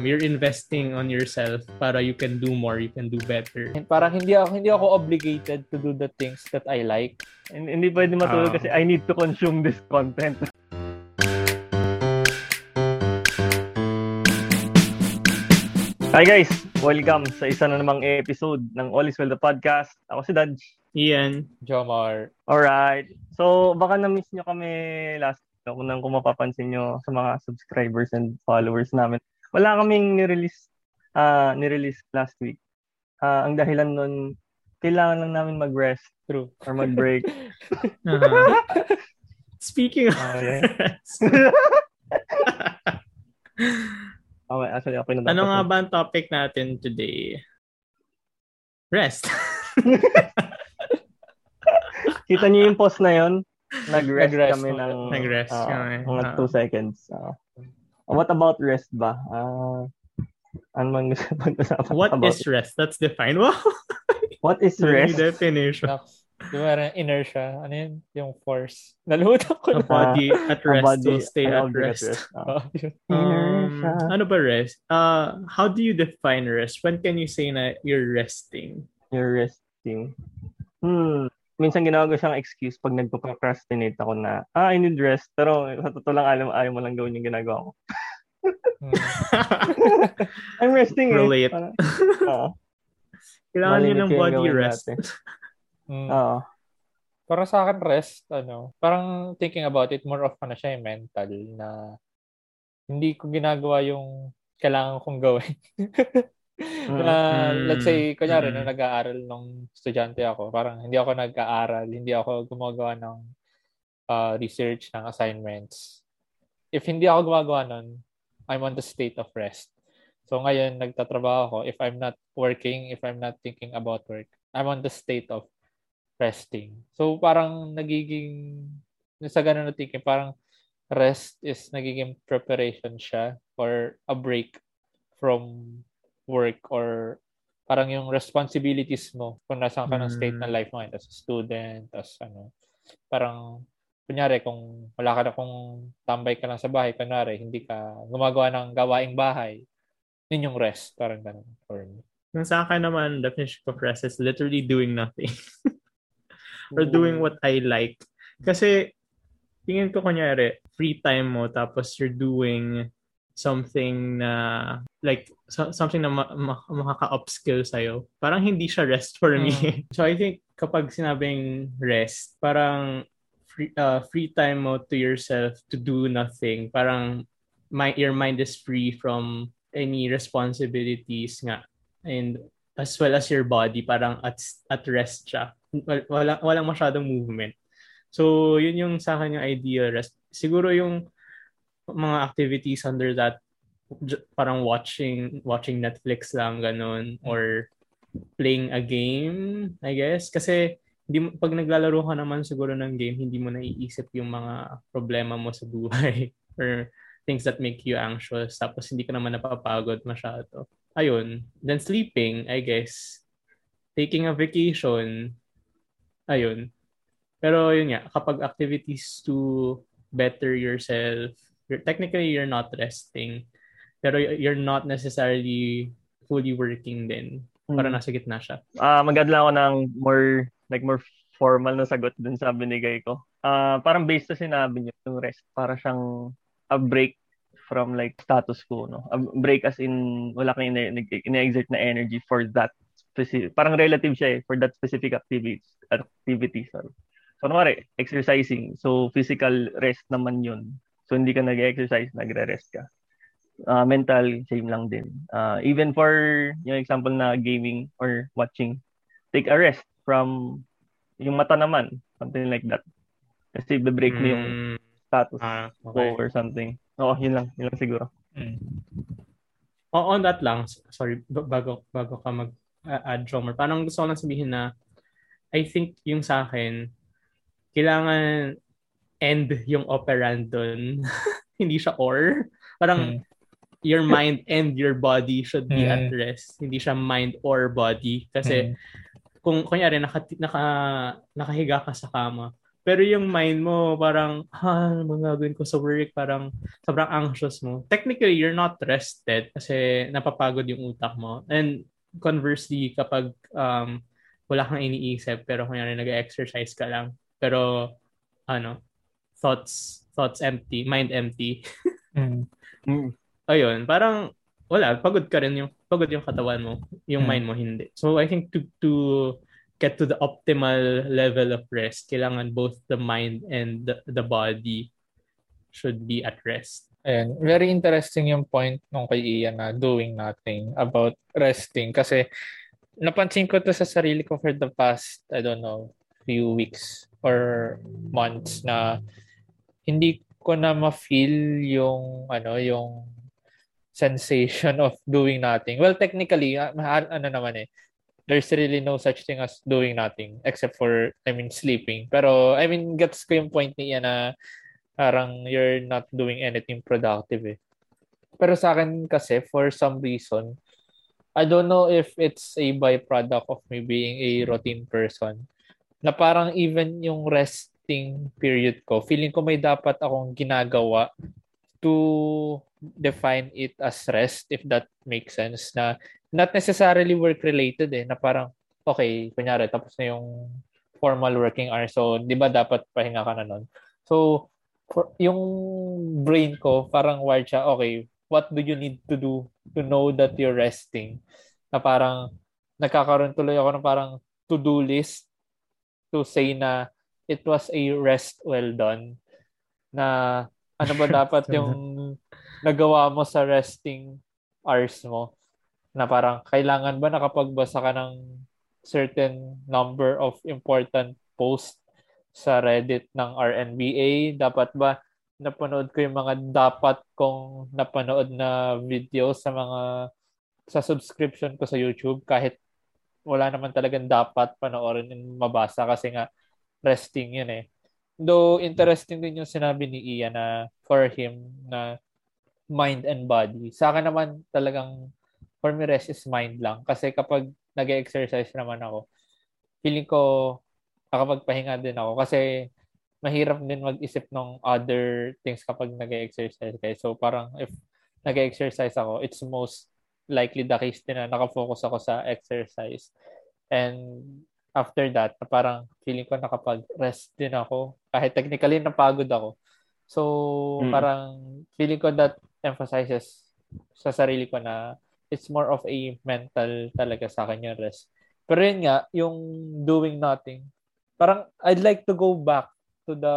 You're investing on yourself para you can do more, you can do better. Parang hindi ako hindi ako obligated to do the things that I like. And, hindi pwede matulog Ah. kasi I need to consume this content. Hi guys! Welcome sa isa na namang episode ng All is Well the Podcast. Ako si Dodge. Ian, Jomar. Alright. So, baka na-miss nyo kami last kung nang kung mapapansin nyo sa mga subscribers and followers namin. Wala kaming nirelease ah nirelease last week. Ah, ang dahilan nun, kailangan lang namin mag-rest True. or mag-break. uh, speaking of Ah, yeah. Okay, actually, ako na ano nga ba ang topic natin today? Rest. Kita niyo yung post na yon? Nag-rest, Nag-rest, kami ng Nag-rest ah, kami. mga Ah. 2 seconds. Ah. What about rest ba? Ah, ano man gusto pag-usapan What about is rest? That's defined. Wow. What is Rest? rest? definition. Di ba inertia? Ano yun? Yung force. Nalimutan ko A na. body at A rest body, will stay at rest. Oh, yun. Um, Inertia. ano ba rest? Uh, how do you define rest? When can you say na you're resting? You're resting. Hmm. Minsan ginagawa ko siyang excuse pag nagpo-procrastinate ako na, ah, I need rest. Pero sa totoo lang, alam, ayaw mo lang gawin yung ginagawa ko. Hmm. I'm resting eh. Relate. Parang, Oo. Kailangan nyo ng body rest. Hmm. Oo. Para sa akin, rest, ano, parang thinking about it, more of ano siya, yung mental, na hindi ko ginagawa yung kailangan kong gawin. Na, Mm. let's say, kunyari, Mm. nung nag-aaral nung estudyante ako, parang hindi ako nag-aaral, hindi ako gumagawa ng uh, research, ng assignments. If hindi ako gumagawa nun, I'm on the state of rest. So ngayon, nagtatrabaho ako. If I'm not working, if I'm not thinking about work, I'm on the state of resting. So parang nagiging, sa ganun na thinking, parang rest is nagiging preparation siya or a break from work or parang yung responsibilities mo kung nasaan ka ng state ng life mo as a student, as ano, parang kunyari kung wala ka na kung tambay ka lang sa bahay, kunyari hindi ka gumagawa ng gawaing bahay, yun yung rest, parang ganun for me. Yung sa akin naman, definition of rest is literally doing nothing. or doing what I like. Kasi, tingin ko kunyari, free time mo, tapos you're doing something na, like, so- something na ma- ma- makaka-upskill sa'yo. Parang hindi siya rest for me. so, I think, kapag sinabing rest, parang free, uh, free time mo to yourself to do nothing. Parang, my, your mind is free from any responsibilities nga. And as well as your body, parang at, at rest siya. Wal- Walang, masyadong movement. So, yun yung sa akin yung ideal rest. Siguro yung mga activities under that, parang watching watching Netflix lang, ganun, or playing a game, I guess. Kasi, hindi pag naglalaro ka naman siguro ng game, hindi mo naiisip yung mga problema mo sa buhay or things that make you anxious. Tapos, hindi ka naman napapagod masyado ayun, then sleeping, I guess. Taking a vacation, ayun. Pero yun nga, kapag activities to better yourself, you're, technically you're not resting. Pero you're not necessarily fully working din. Para Hmm. nasa gitna siya. Ah, mag-add lang ako ng more like more formal na sagot dun sa binigay ko. Ah, parang based sa sinabi niyo, yung rest para siyang a break from like status quo, no? A break as in wala kang ine- ine-exert na energy for that specific, parang relative siya eh, for that specific activity, activity, sorry. So, kunwari, exercising. So, physical rest naman yun. So, hindi ka nag-exercise, nagre-rest ka. Ah, mental, same lang din. Ah, even for yung example na gaming or watching, take a rest from yung mata naman, something like that. Kasi be-break mo yung Mm, status ah, okay. or something. Oo, yun lang. Yun lang siguro. O- on that lang, sorry, bago, bago ka mag-add, Jomer, parang gusto ko lang sabihin na I think yung sa akin, kailangan end yung operand dun. Hindi siya or. Parang Hmm. your mind and your body should be Hmm. at rest. Hindi siya mind or body. Kasi Hmm. kung kunyari naka, naka, nakahiga ka sa kama, Pero yung mind mo, parang, ha, ano mga gagawin ko sa work? Parang, sobrang anxious mo. Technically, you're not rested kasi napapagod yung utak mo. And conversely, kapag um, wala kang iniisip, pero kunyari nag-exercise ka lang, pero, ano, thoughts, thoughts empty, mind empty. Mm. Ayun, parang, wala, pagod ka rin yung, pagod yung katawan mo, yung Mm. mind mo hindi. So, I think to, to get to the optimal level of rest, kailangan both the mind and the, the body should be at rest. Ayan, very interesting yung point nung kay Ian na doing nothing about resting kasi napansin ko to sa sarili ko for the past, I don't know, few weeks or months na hindi ko na ma-feel yung ano, yung sensation of doing nothing. Well, technically, ah, ma- ano naman eh, there's really no such thing as doing nothing except for, I mean, sleeping. Pero, I mean, gets ko yung point niya na parang you're not doing anything productive eh. Pero sa akin kasi, for some reason, I don't know if it's a byproduct of me being a routine person, na parang even yung resting period ko, feeling ko may dapat akong ginagawa to define it as rest, if that makes sense, na not necessarily work-related eh, na parang, okay, kunyari, tapos na yung formal working hours, so di ba dapat pahinga ka na nun? So, for, yung brain ko, parang wired siya, okay, what do you need to do to know that you're resting? Na parang, nagkakaroon tuloy ako ng parang to-do list to say na it was a rest well done. Na ano ba dapat yung nagawa mo sa resting hours mo? Na parang, kailangan ba nakapagbasa ka ng certain number of important posts sa Reddit ng RNBA? Dapat ba napanood ko yung mga dapat kong napanood na video sa mga sa subscription ko sa YouTube kahit wala naman talagang dapat panoorin and mabasa kasi nga resting yun eh. Though interesting din yung sinabi ni Ian na for him na mind and body. Sa akin naman talagang for me rest is mind lang kasi kapag nag-exercise naman ako, feeling ko nakapagpahinga din ako kasi mahirap din mag-isip ng other things kapag nag-exercise kayo. So parang if nag-exercise ako, it's most likely the case din na nakafocus ako sa exercise. And after that, parang feeling ko nakapag-rest din ako. Kahit technically napagod ako. So Mm. parang feeling ko that emphasizes sa sarili ko na it's more of a mental talaga sa akin yung rest. Pero yun nga, yung doing nothing, parang I'd like to go back to the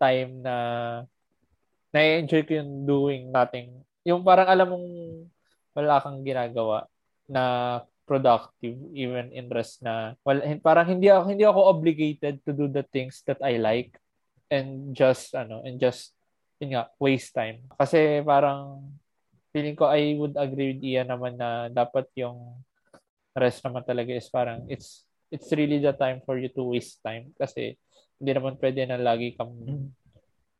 time na na-enjoy ko yung doing nothing. Yung parang alam mong wala kang ginagawa na productive even in rest na well, parang hindi ako hindi ako obligated to do the things that I like and just ano and just yun nga waste time kasi parang feeling ko I would agree with Ian naman na dapat yung rest naman talaga is parang it's it's really the time for you to waste time kasi hindi naman pwede na lagi kang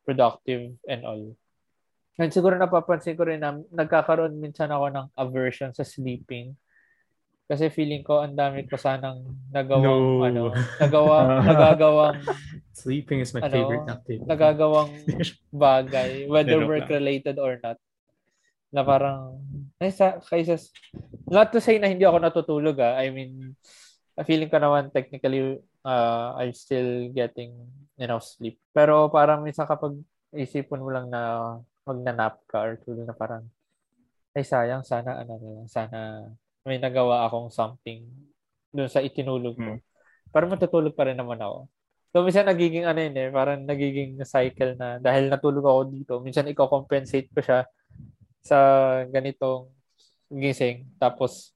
productive and all. And siguro napapansin ko rin na nagkakaroon minsan ako ng aversion sa sleeping. Kasi feeling ko ang dami ko sanang nagawang No. ano, nagawa nagagawang Sleeping is my Ano, favorite activity. nagagawang bagay whether work related or not. Na parang kaysa, kaysa not to say na hindi ako natutulog ah. I mean, feeling ko naman technically uh, I'm still getting enough sleep. Pero parang minsan kapag isipon mo lang na magnanap ka or tulog na parang ay sayang sana ano sana may nagawa akong something dun sa itinulog ko. Hmm. Pero matutulog pa rin naman ako. So, minsan nagiging ano yun eh, parang nagiging cycle na dahil natulog ako dito, minsan i-compensate ko siya sa ganitong gising. Tapos,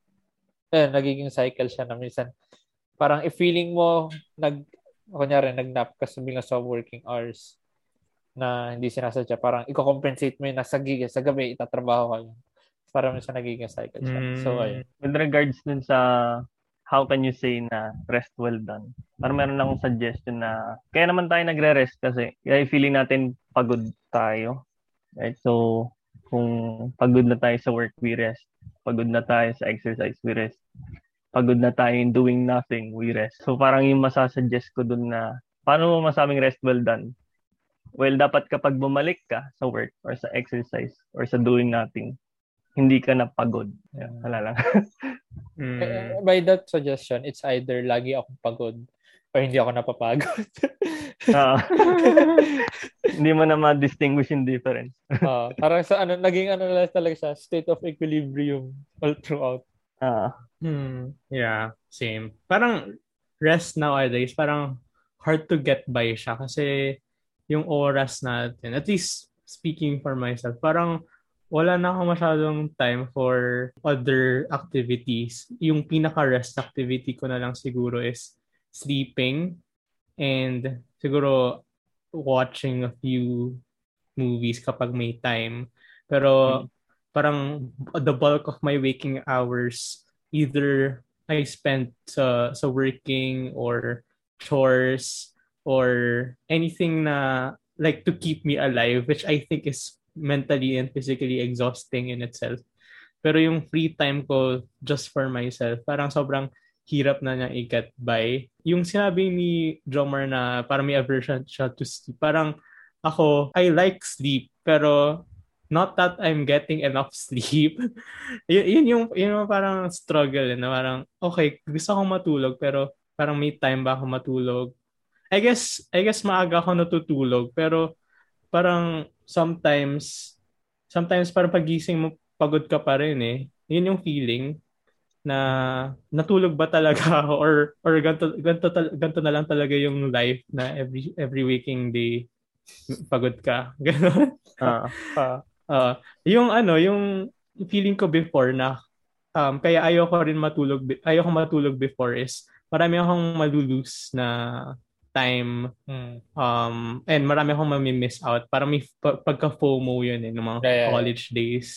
eh, nagiging cycle siya na minsan parang if feeling mo nag kunyari nagnap ka sa bigla sa working hours na hindi sinasadya parang i-compensate mo yun na sa, gig, sa gabi itatrabaho ka yun. Parang minsan nagiging cycle siya. So, Mm. ayun. With regards dun sa how can you say na rest well done? Parang meron akong suggestion na kaya naman tayo nagre-rest kasi kaya feeling natin pagod tayo. Right? So, kung pagod na tayo sa work, we rest. Pagod na tayo sa exercise, we rest. Pagod na tayo in doing nothing, we rest. So, parang yung masasuggest ko dun na paano mo masabing rest well done? Well, dapat kapag bumalik ka sa work or sa exercise or sa doing nothing, hindi ka na pagod. Yeah, wala lang. mm. By that suggestion, it's either lagi akong pagod or hindi ako napapagod. uh, hindi mo na ma-distinguish yung difference. uh, parang sa ano, naging ano lang talaga siya, state of equilibrium all throughout. Uh, hmm, yeah, same. Parang rest nowadays, parang hard to get by siya kasi yung oras natin, at least speaking for myself, parang wala na ako masyadong time for other activities. Yung pinaka-rest activity ko na lang siguro is sleeping and siguro watching a few movies kapag may time. Pero mm. parang the bulk of my waking hours either I spent sa sa working or chores or anything na like to keep me alive which I think is mentally and physically exhausting in itself. Pero yung free time ko just for myself, parang sobrang hirap na niya i-get by. Yung sinabi ni Jomar na parang may aversion siya to sleep, parang ako, I like sleep, pero not that I'm getting enough sleep. y- yun yung, yun yung parang struggle, na parang, okay, gusto akong matulog, pero parang may time ba ako matulog? I guess, I guess maaga ako natutulog, pero parang sometimes, sometimes parang pagising mo, pagod ka pa rin eh. Yun yung feeling na natulog ba talaga ako or or ganto, ganto, ganto na lang talaga yung life na every every waking day pagod ka. Ganun. Uh, uh, uh, yung ano, yung feeling ko before na um, kaya ayoko rin matulog, ayoko matulog before is marami akong malulus na time mm. um and marami akong mami-miss out para may pagka FOMO yun eh ng mga yeah, yeah, college yeah. days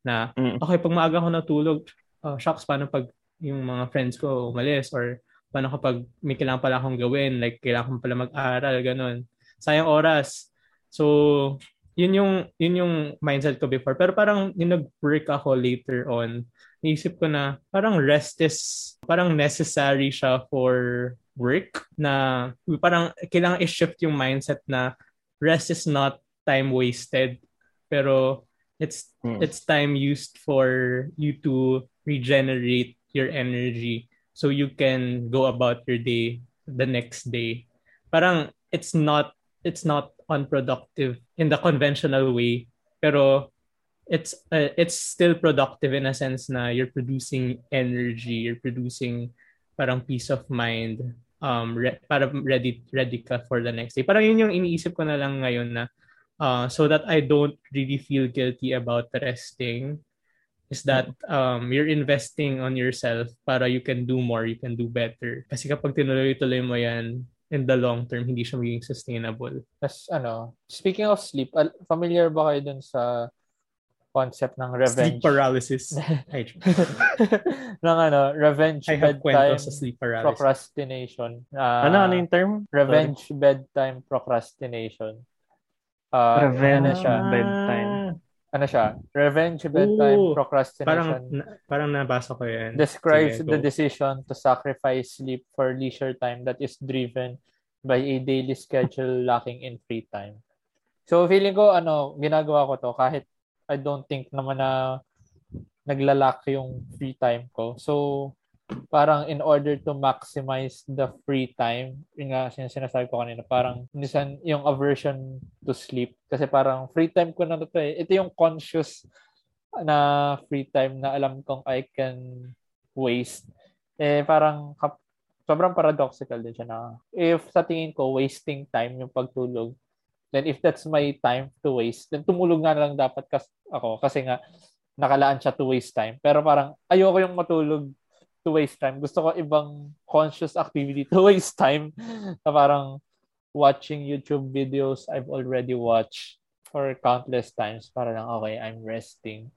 na mm. okay pag maaga ako natulog uh, shocks paano pag yung mga friends ko umalis or paano kapag may kailangan pala akong gawin like kailangan ko pala mag-aral ganun sayang oras so yun yung yun yung mindset ko before. Pero parang yung nag-work ako later on naisip ko na parang rest is parang necessary siya for work na parang kailangan i-shift yung mindset na rest is not time wasted. Pero it's hmm. it's time used for you to regenerate your energy so you can go about your day the next day. Parang it's not it's not unproductive in the conventional way pero it's uh, it's still productive in a sense na you're producing energy you're producing parang peace of mind um re- para ready ready ka for the next day. Parang yun yung iniisip ko na lang ngayon na uh, so that I don't really feel guilty about resting is that um you're investing on yourself para you can do more, you can do better. Kasi kapag tinuloy-tuloy mo yan in the long term, hindi siya magiging sustainable. As ano, speaking of sleep, familiar ba kayo dun sa concept ng revenge. Sleep paralysis. ng ano, revenge I have bedtime sa sleep paralysis. procrastination. Uh, ano, ano yung term? Revenge Sorry. bedtime procrastination. Uh, revenge ano siya? bedtime. Ano siya? Revenge bedtime Ooh, procrastination. Parang, na, parang nabasa ko yan. Describes Sige, the decision to sacrifice sleep for leisure time that is driven by a daily schedule lacking in free time. So feeling ko ano, ginagawa ko to kahit I don't think naman na naglalak yung free time ko. So, parang in order to maximize the free time, yun nga sinasabi ko kanina, parang minsan yung aversion to sleep. Kasi parang free time ko na to eh. Ito yung conscious na free time na alam kong I can waste. Eh parang kap- sobrang paradoxical din siya na if sa tingin ko wasting time yung pagtulog, then if that's my time to waste, then tumulog nga lang dapat kas ako kasi nga nakalaan siya to waste time. Pero parang ayoko yung matulog to waste time. Gusto ko ibang conscious activity to waste time na parang watching YouTube videos I've already watched for countless times para lang okay, I'm resting.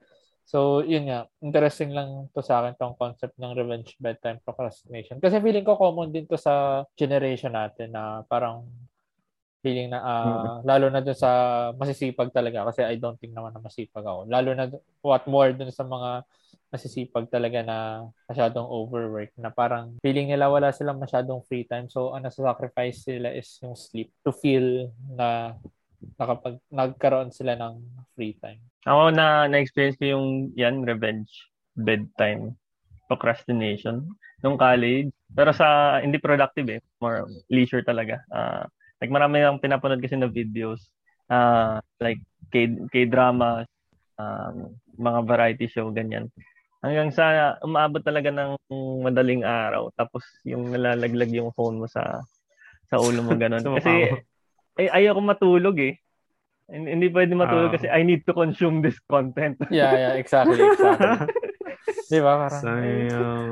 So, yun nga, interesting lang to sa akin tong concept ng revenge bedtime procrastination. Kasi feeling ko common din to sa generation natin na parang feeling na uh, mm-hmm. lalo na dun sa masisipag talaga kasi I don't think naman na masipag ako. Lalo na what more dun sa mga masisipag talaga na masyadong overwork na parang feeling nila wala silang masyadong free time. So, ang nasa-sacrifice sila is yung sleep to feel na nakapag nagkaroon sila ng free time. Ako na na-experience ko yung yan, revenge bedtime procrastination nung college. Pero sa hindi productive eh, more leisure talaga. Uh, like marami akong pinapanood kasi na videos uh, like K K-drama, um, mga variety show ganyan. Hanggang sa umaabot talaga ng madaling araw tapos yung nalalaglag yung phone mo sa sa ulo mo ganun. kasi ay, ayoko matulog eh. Hindi pwede matulog uh, kasi I need to consume this content. yeah, yeah, exactly, exactly. Di ba? Parang, Sayang.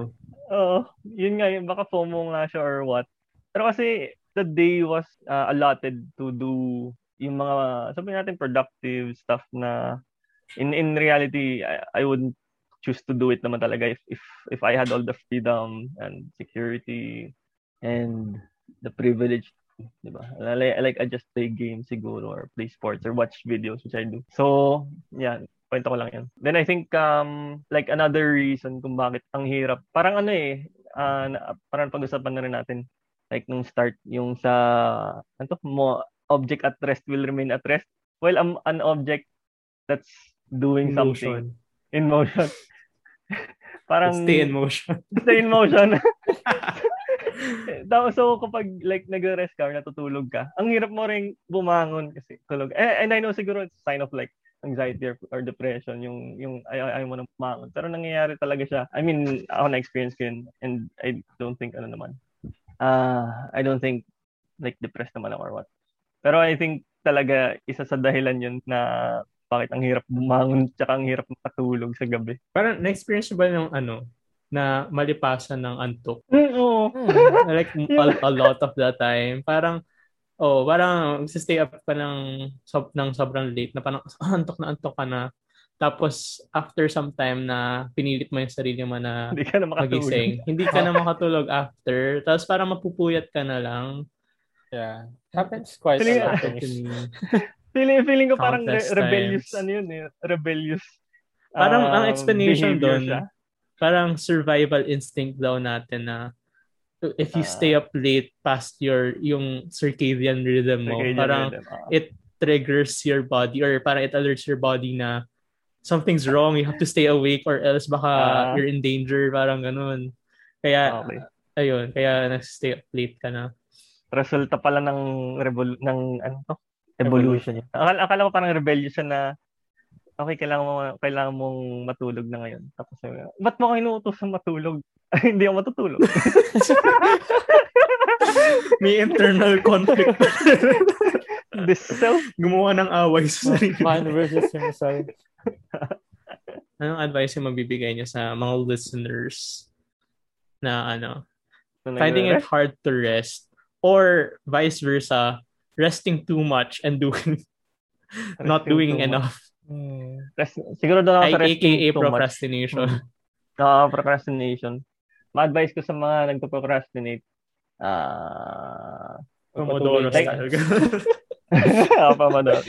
Oo. Yun nga, yun, baka FOMO nga siya or what. Pero kasi the day was uh, allotted to do yung mga, sabi natin, productive stuff na in in reality, I, I wouldn't choose to do it naman talaga if, if, if I had all the freedom and security and the privilege di ba? Like, I like I just play games siguro or play sports or watch videos which I do. So, yeah, kwento ko lang yan. Then I think um like another reason kung bakit ang hirap. Parang ano eh, uh, parang pag-usapan na rin natin like nung start yung sa ano mo object at rest will remain at rest. Well, um, an object that's doing in something. In motion. parang stay in motion. stay in motion. so kapag like nag-rest ka or natutulog ka, ang hirap mo ring bumangon kasi tulog. Eh, and I know siguro it's a sign of like anxiety or, or depression, yung, yung ay, ay mo nang pumangon. Pero nangyayari talaga siya. I mean, ako na-experience ko yun and I don't think ano naman. Uh, I don't think like depressed naman ako or what. Pero I think talaga isa sa dahilan yun na bakit ang hirap bumangon tsaka ang hirap matulog sa gabi. Parang na-experience ba ng ano, na malipasan ng antok? Mm, oo. Hmm. like a, a lot of the time. Parang oh, parang stay up ka ng, sob, ng sobrang late na parang antok na antok ka na. Tapos, after some time na pinilit mo yung sarili mo na hindi ka na magising, hindi ka na makatulog after. Tapos parang mapupuyat ka na lang. Yeah. Happens quite a lot to me. feeling, feeling ko parang re- rebellious, ano yun eh, rebellious. Parang um, ang explanation doon, parang survival instinct daw natin na if you uh, stay up late past your yung circadian rhythm mo, circadian parang rhythm, uh. it triggers your body or parang it alerts your body na something's wrong, you have to stay awake or else baka uh, you're in danger, parang ganun. Kaya, okay. ayun, kaya nag-stay up late ka na. Resulta pala ng revol ng ano to? Evolution. Akala, akala ko parang rebellion na okay, kailangan mo, kailangan mong matulog na ngayon. Tapos, ba't mo kayo inuutosan matulog? Hindi ako matutulog. May internal conflict. This self. Gumawa ng away sa sarili. Man versus himself. Anong advice yung mabibigay niyo sa mga listeners na ano, finding it hard to rest or vice versa, resting too much and doing not doing enough. Hmm. Siguro doon ako sa resting AKA procrastination. Oo, uh, procrastination. Ma-advise ko sa mga nagpo-procrastinate, ah, uh, Pomodoro style. Oo, Pomodoro.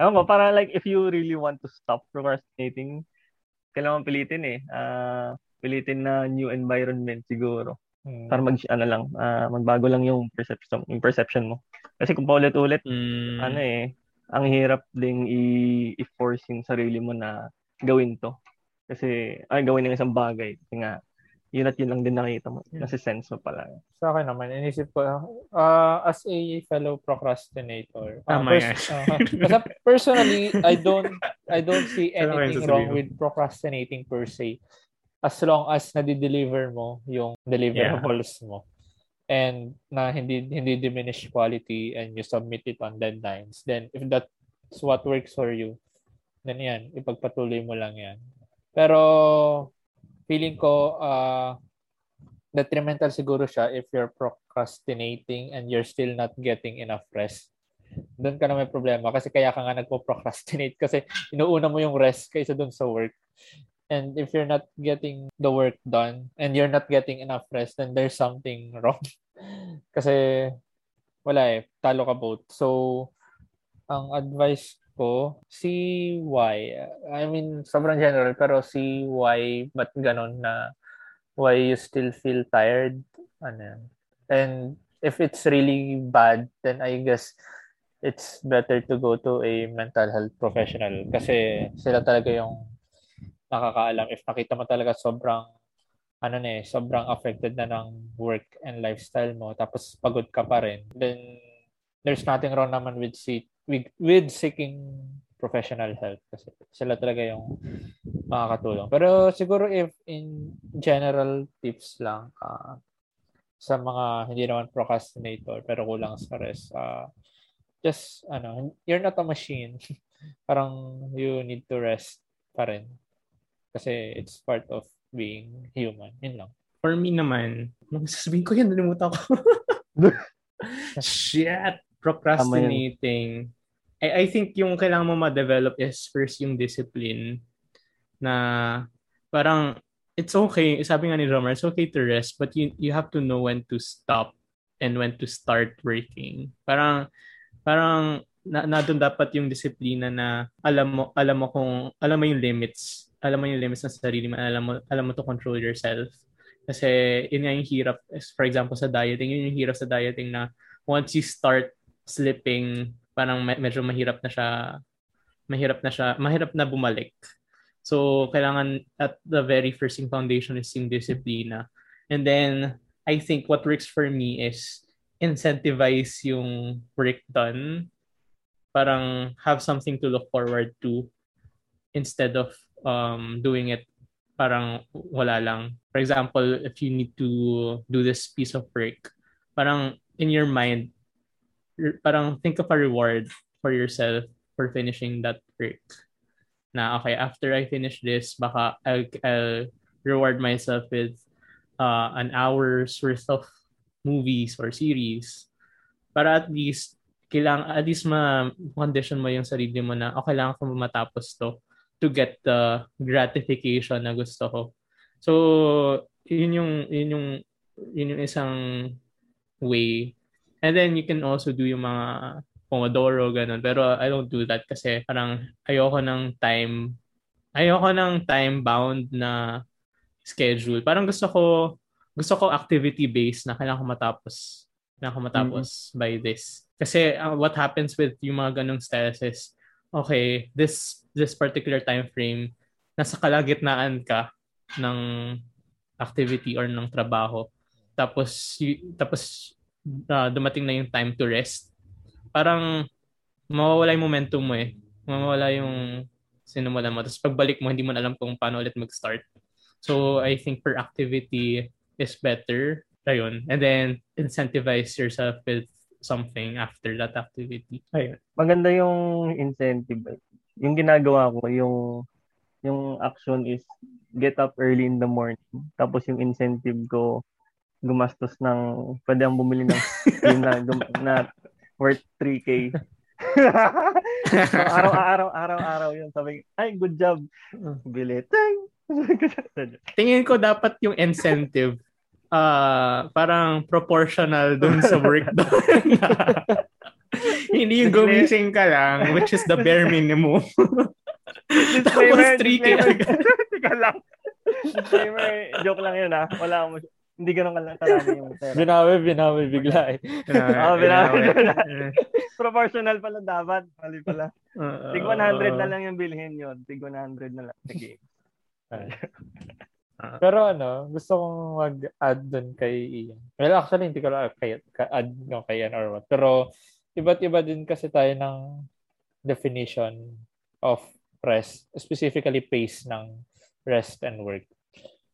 Ewan ko, para like if you really want to stop procrastinating, kailangan pilitin eh. Uh, pilitin na new environment siguro. Hmm. Para mag ano lang, uh, magbago lang yung perception, yung perception mo. Kasi kung paulit-ulit, hmm. ano eh, ang hirap ding i- i-force yung sarili mo na gawin to. Kasi, ay, gawin ng isang bagay. Kasi nga, yun at yun lang din nakita mo. Nasa sense mo pala. Sa akin naman, inisip ko, uh, as a fellow procrastinator, uh, pers- uh, personally, I don't I don't see anything wrong with procrastinating per se. As long as nadi-deliver mo yung deliverables yeah. mo and na hindi hindi diminish quality and you submit it on deadlines then if that's what works for you then yan ipagpatuloy mo lang yan. Pero feeling ko uh, detrimental siguro siya if you're procrastinating and you're still not getting enough rest. Doon ka na may problema kasi kaya ka nga nagpo-procrastinate kasi inuuna mo yung rest kaysa doon sa work And if you're not getting the work done and you're not getting enough rest, then there's something wrong. Kasi wala eh, talo ka both. So, ang advice ko, si why. I mean, sobrang general, pero si why, ba't ganon na why you still feel tired? Ano And if it's really bad, then I guess it's better to go to a mental health professional kasi sila talaga yung nakakaalam if nakita mo talaga sobrang ano na eh, sobrang affected na ng work and lifestyle mo tapos pagod ka pa rin then there's nothing wrong naman with see, with, with seeking professional help kasi sila talaga yung makakatulong. Pero siguro if in general tips lang uh, sa mga hindi naman procrastinator pero kulang sa rest, uh, just ano, you're not a machine. Parang you need to rest pa rin. Kasi it's part of being human. Yun lang. For me naman, nung sasabihin ko yan, nalimutan ko. Shit! Procrastinating. I, I think yung kailangan mo ma-develop is first yung discipline na parang it's okay, sabi nga ni Romer, it's okay to rest, but you, you have to know when to stop and when to start working. Parang, parang na, na doon dapat yung disiplina na alam mo alam mo kung alam mo yung limits alam mo yung limits ng sarili mo alam mo alam mo to control yourself. Kasi yun nga yung hirap for example sa dieting yun yung hirap sa dieting na once you start slipping parang medyo mahirap na siya mahirap na siya mahirap na bumalik. So kailangan at the very first foundation is yung disiplina. And then I think what works for me is incentivize yung work done. Parang have something to look forward to instead of um, doing it parang wala lang. For example, if you need to do this piece of work, parang in your mind, parang think of a reward for yourself for finishing that work. Na, okay, after I finish this, baka I'll, I'll reward myself with uh, an hour's worth of movies or series para at least kailangan at least ma-condition mo yung sarili mo na okay lang ako matapos to to get the gratification na gusto ko. So, yun yung yun yung yun yung isang way. And then you can also do yung mga Pomodoro ganun. Pero I don't do that kasi parang ayoko ng time ayoko ng time bound na schedule. Parang gusto ko gusto ko activity based na kailangan ko matapos na ako matapos mm-hmm. by this. Kasi uh, what happens with yung mga ganong styles is, okay, this this particular time frame, nasa kalagitnaan ka ng activity or ng trabaho. Tapos, y- tapos uh, dumating na yung time to rest. Parang mawawala yung momentum mo eh. Mawawala yung sinumulan mo. Tapos pagbalik mo, hindi mo alam kung paano ulit mag-start. So, I think per activity is better. Ayun. And then, incentivize yourself with something after that activity. Ayun. Maganda yung incentive. Yung ginagawa ko, yung yung action is get up early in the morning. Tapos yung incentive ko, gumastos ng, pwede ang bumili ng yun na, gum, na worth 3K. so, araw-araw, araw-araw yun. Sabi, ay, good job. Bili. Tingin ko dapat yung incentive uh, parang proportional dun sa work doon. Hindi yung gumising ka lang, which is the bare minimum. disclaimer, Tapos 3K Teka lang. Disclaimer, joke lang yun ah. Wala akong hindi ganun karami yung pera. Binawi, binawi bigla eh. Oo, oh, binawi. binawi. Proportional pala dapat. Mali pala. Uh, Tig 100 na lang yung bilhin yun. Tig 100 na lang. Sige. Uh, Pero ano, gusto kong mag-add dun kay Ian. Well, actually, hindi ko lang kay, add no, kay Ian or what. Pero, iba't iba din kasi tayo ng definition of rest, specifically pace ng rest and work.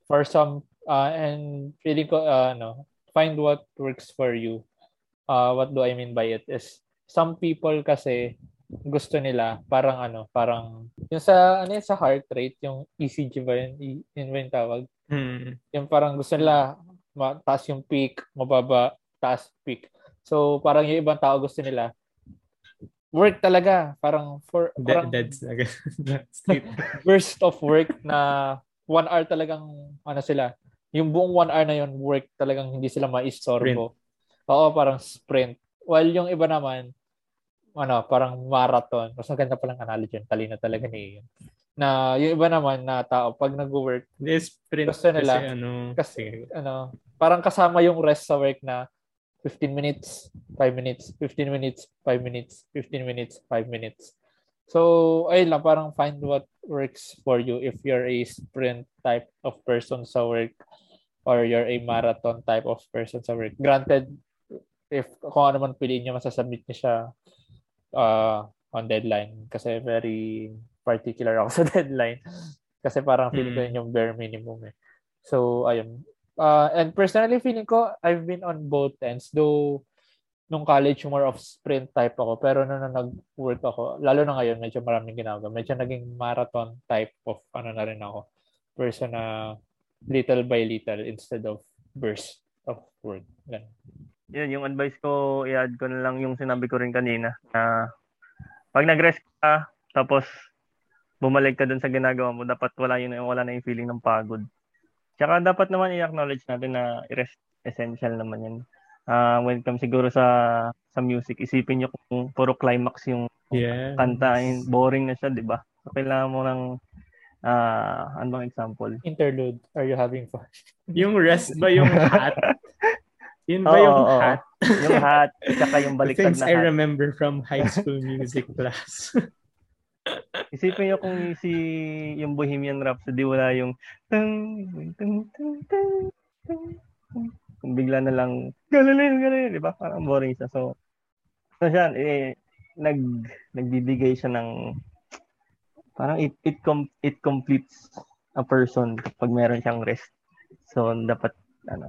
For some, uh, and feeling ko, uh, ano, find what works for you. Uh, what do I mean by it is, some people kasi gusto nila parang ano, parang yung sa ano yung sa heart rate, yung ECG ba yun? Yun ba yung tawag? Hmm. Yung parang gusto nila mataas yung peak, mababa, taas peak. So parang yung ibang tao gusto nila work talaga, parang for parang dead burst of work na one hour talagang ano sila. Yung buong one hour na yon work talagang hindi sila maistorbo. Oo, parang sprint. While yung iba naman, ano, parang marathon. Mas maganda palang analogy yun. Talino talaga ni Ian. Na yung iba naman na tao, pag nag-work, sprint Gusto nila. kasi ano, kasi ano, parang kasama yung rest sa work na 15 minutes, 5 minutes, 15 minutes, 5 minutes, 15 minutes, 5 minutes. So, ayun lang, parang find what works for you if you're a sprint type of person sa work or you're a marathon type of person sa work. Granted, if kung ano man piliin nyo, masasubmit nyo siya uh, on deadline kasi very particular ako sa deadline. Kasi parang feeling ko Mm. yun yung bare minimum eh. So, ayun. Uh, and personally, feeling ko, I've been on both ends. Though, nung college, more of sprint type ako. Pero nung na nag-work ako, lalo na ngayon, medyo maraming ginagawa. Medyo naging marathon type of ano na rin ako. Person na little by little instead of burst of work. Ganun. Yun, yung advice ko, i-add ko na lang yung sinabi ko rin kanina na pag nag-rest ka, tapos bumalik ka dun sa ginagawa mo, dapat wala yun, wala na yung feeling ng pagod. Tsaka dapat naman i-acknowledge natin na rest essential naman yan. Ah, when it comes siguro sa sa music, isipin nyo kung puro climax yung yeah. kanta, yun, boring na siya, di ba? So, kailangan mo ng ah ano bang example? Interlude. Are you having fun? Yung rest ba yung hat? Yun ba Oo, yung oo. hat? Yung hat, tsaka yung baliktad things na I hat. remember from high school music class. Isipin niyo kung si yung Bohemian Rhapsody wala yung tung, tung, tung, tung. kung bigla na lang galing galing di ba parang boring siya so so siya eh nag nagbibigay siya ng parang it it com, it completes a person pag meron siyang rest so dapat ano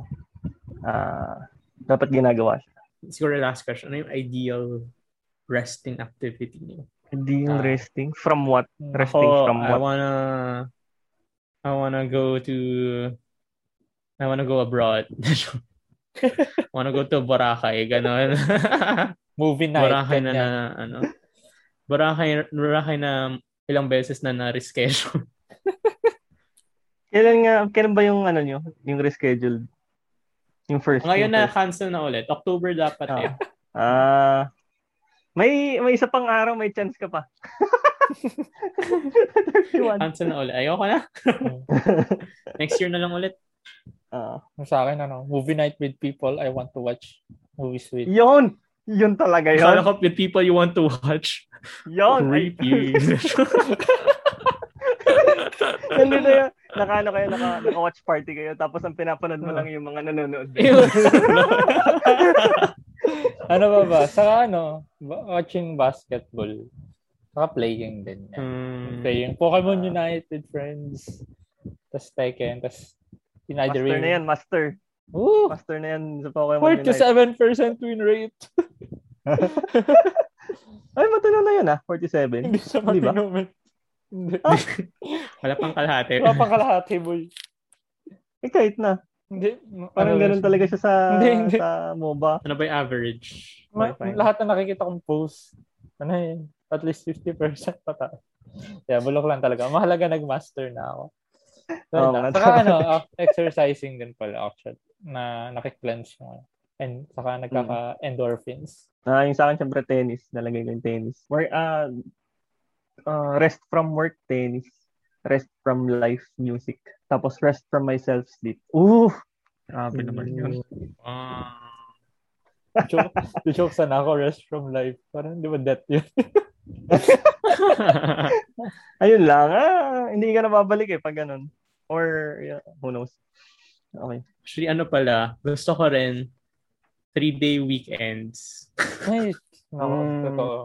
ah dapat ginagawa siya Siguro last question, ano yung ideal resting activity niyo? Hindi yung Ah. resting from what resting Ako, from I what wanna I wanna go to I wanna go abroad. I wanna go to Boracay, ganon. Movie night. Boracay na, na ano. Boracay, Boracay na ilang beses na na-reschedule. Kailan nga, kailan ba yung ano nyo? Yung rescheduled? Yung first? Ngayon yung na first. cancel na ulit. October dapat Ah. eh. Ah, may may isa pang araw may chance ka pa. 31. Cancel na ulit. Ayoko na. Next year na lang ulit. Ah, Sa akin, ano, movie night with people I want to watch movies with. yun! Yun talaga Kala yun. ko with people you want to watch. Yun! Creepy. Nandito yun. Naka, ano kayo, naka, naka-watch party kayo, tapos ang pinapanood mo Ah. lang yung mga nanonood. ano ba ba? Sa ano, watching basketball. Saka playing din. Yan. Hmm. Playing Pokemon United, friends. Tapos Tekken. Tapos master na yan, master. Woo! Master na yan sa Pokemon Unite. 47% win rate. Ay, matino na yun ah, 47. Hindi sa Di ba? Hindi. Wala pang kalahati. Wala pang kalahati, boy. Eh, kahit na. Hindi. Parang Ano ganun ba- talaga siya sa, Hindi, hindi. sa MOBA. Ano ba yung average? Ma- Wi-Fi. lahat na nakikita kong post, ano yun, at least 50% pataas. Yeah, bulok lang talaga. Mahalaga nag-master na ako. So, lang. nga. Saka ano, ah, exercising din pala actually, na nakik-cleanse mo. And saka nagkaka-endorphins. Ah, yung sa akin, syempre, tennis. Nalagay ko yung tennis. Work, ah, ah, rest from work, tennis. Rest from life, music. Tapos rest from myself, sleep. Ooh! Grabe naman yun. Ah. Joke, joke sana ako, rest from life. Parang di ba death yun? Ayun lang. Ah, hindi ka na babalik eh pag ganun. Or, yeah, who knows. Okay. Actually, ano pala, gusto ko rin three-day weekends. Nice. Nako, Mm. totoo.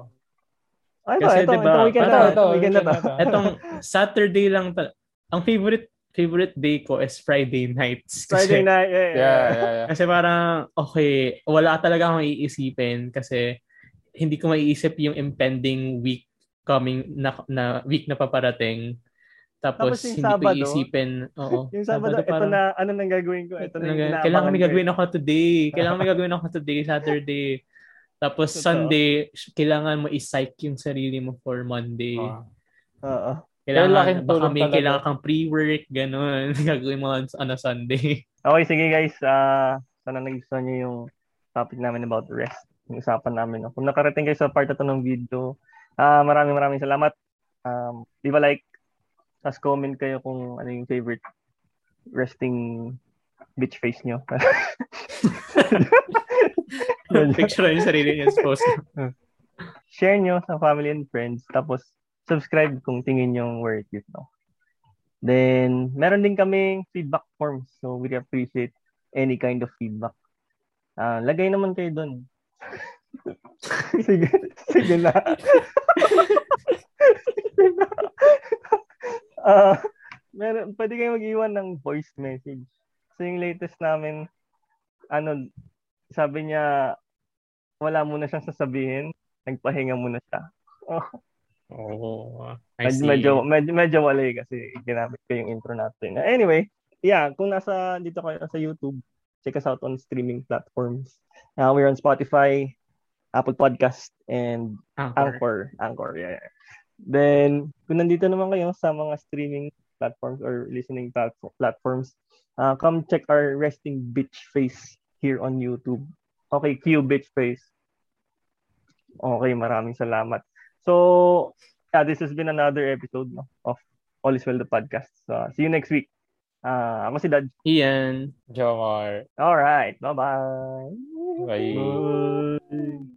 Ay, ito, Kasi ito, diba, ito, weekend na. parang- Ito, weekend na to. Etong Saturday lang ta- ang favorite favorite day ko is Friday nights. Kasi, Friday night. Yeah, yeah. Yeah, yeah, yeah. Kasi parang, okay, wala talaga akong iisipin kasi hindi ko maiisip yung impending week coming na, na week na paparating. Tapos, Tapos hindi Sabado, ko iisipin. Oo. Yung Sabado, ito parang- na, ano nang gagawin ko? Ito na yung Kailangan may gagawin eh. ako today. Kailangan may gagawin ako today, Saturday. Tapos Totoo. Sunday, kailangan mo i-psych yung sarili mo for Monday. Oo. Kailangan, Pero laking baka may talaga. kailangan kang pre-work, ganun. gagawin mo on, on a Sunday. Okay, sige guys. ah sana nagustuhan niyo yung topic namin about rest. yung usapan namin. No? Kung nakarating kayo sa part na to ng video, uh, maraming maraming salamat. Um, di ba like, tapos comment kayo kung ano yung favorite resting bitch face nyo. Picture yung sarili niya sa post. Share nyo sa family and friends. Tapos, subscribe kung tingin nyo worth it. No? Then, meron din kaming feedback forms. So, we appreciate any kind of feedback. Uh, lagay naman kayo doon. sige, sige na. uh, meron, pwede kayo mag-iwan ng voice message. So, yung latest namin, ano, sabi niya, wala muna siyang sasabihin. Nagpahinga muna siya. Oh. Oh, I see. medyo, medyo, medyo wala eh kasi ginamit ko yung intro natin. Anyway, yeah, kung nasa dito kayo sa YouTube, check us out on streaming platforms. Uh, we're on Spotify, Apple Podcast, and Anchor. Anchor. Anchor, yeah, yeah. Then, kung nandito naman kayo sa mga streaming platforms or listening platforms, uh, come check our resting bitch face here on YouTube. Okay, Q bitch face. Okay, maraming salamat. So, yeah, this has been another episode no, of All is Well the podcast. So, see you next week. Uh, ako si Dad. Ian. Jomar. All right. Bye-bye. Bye. Bye.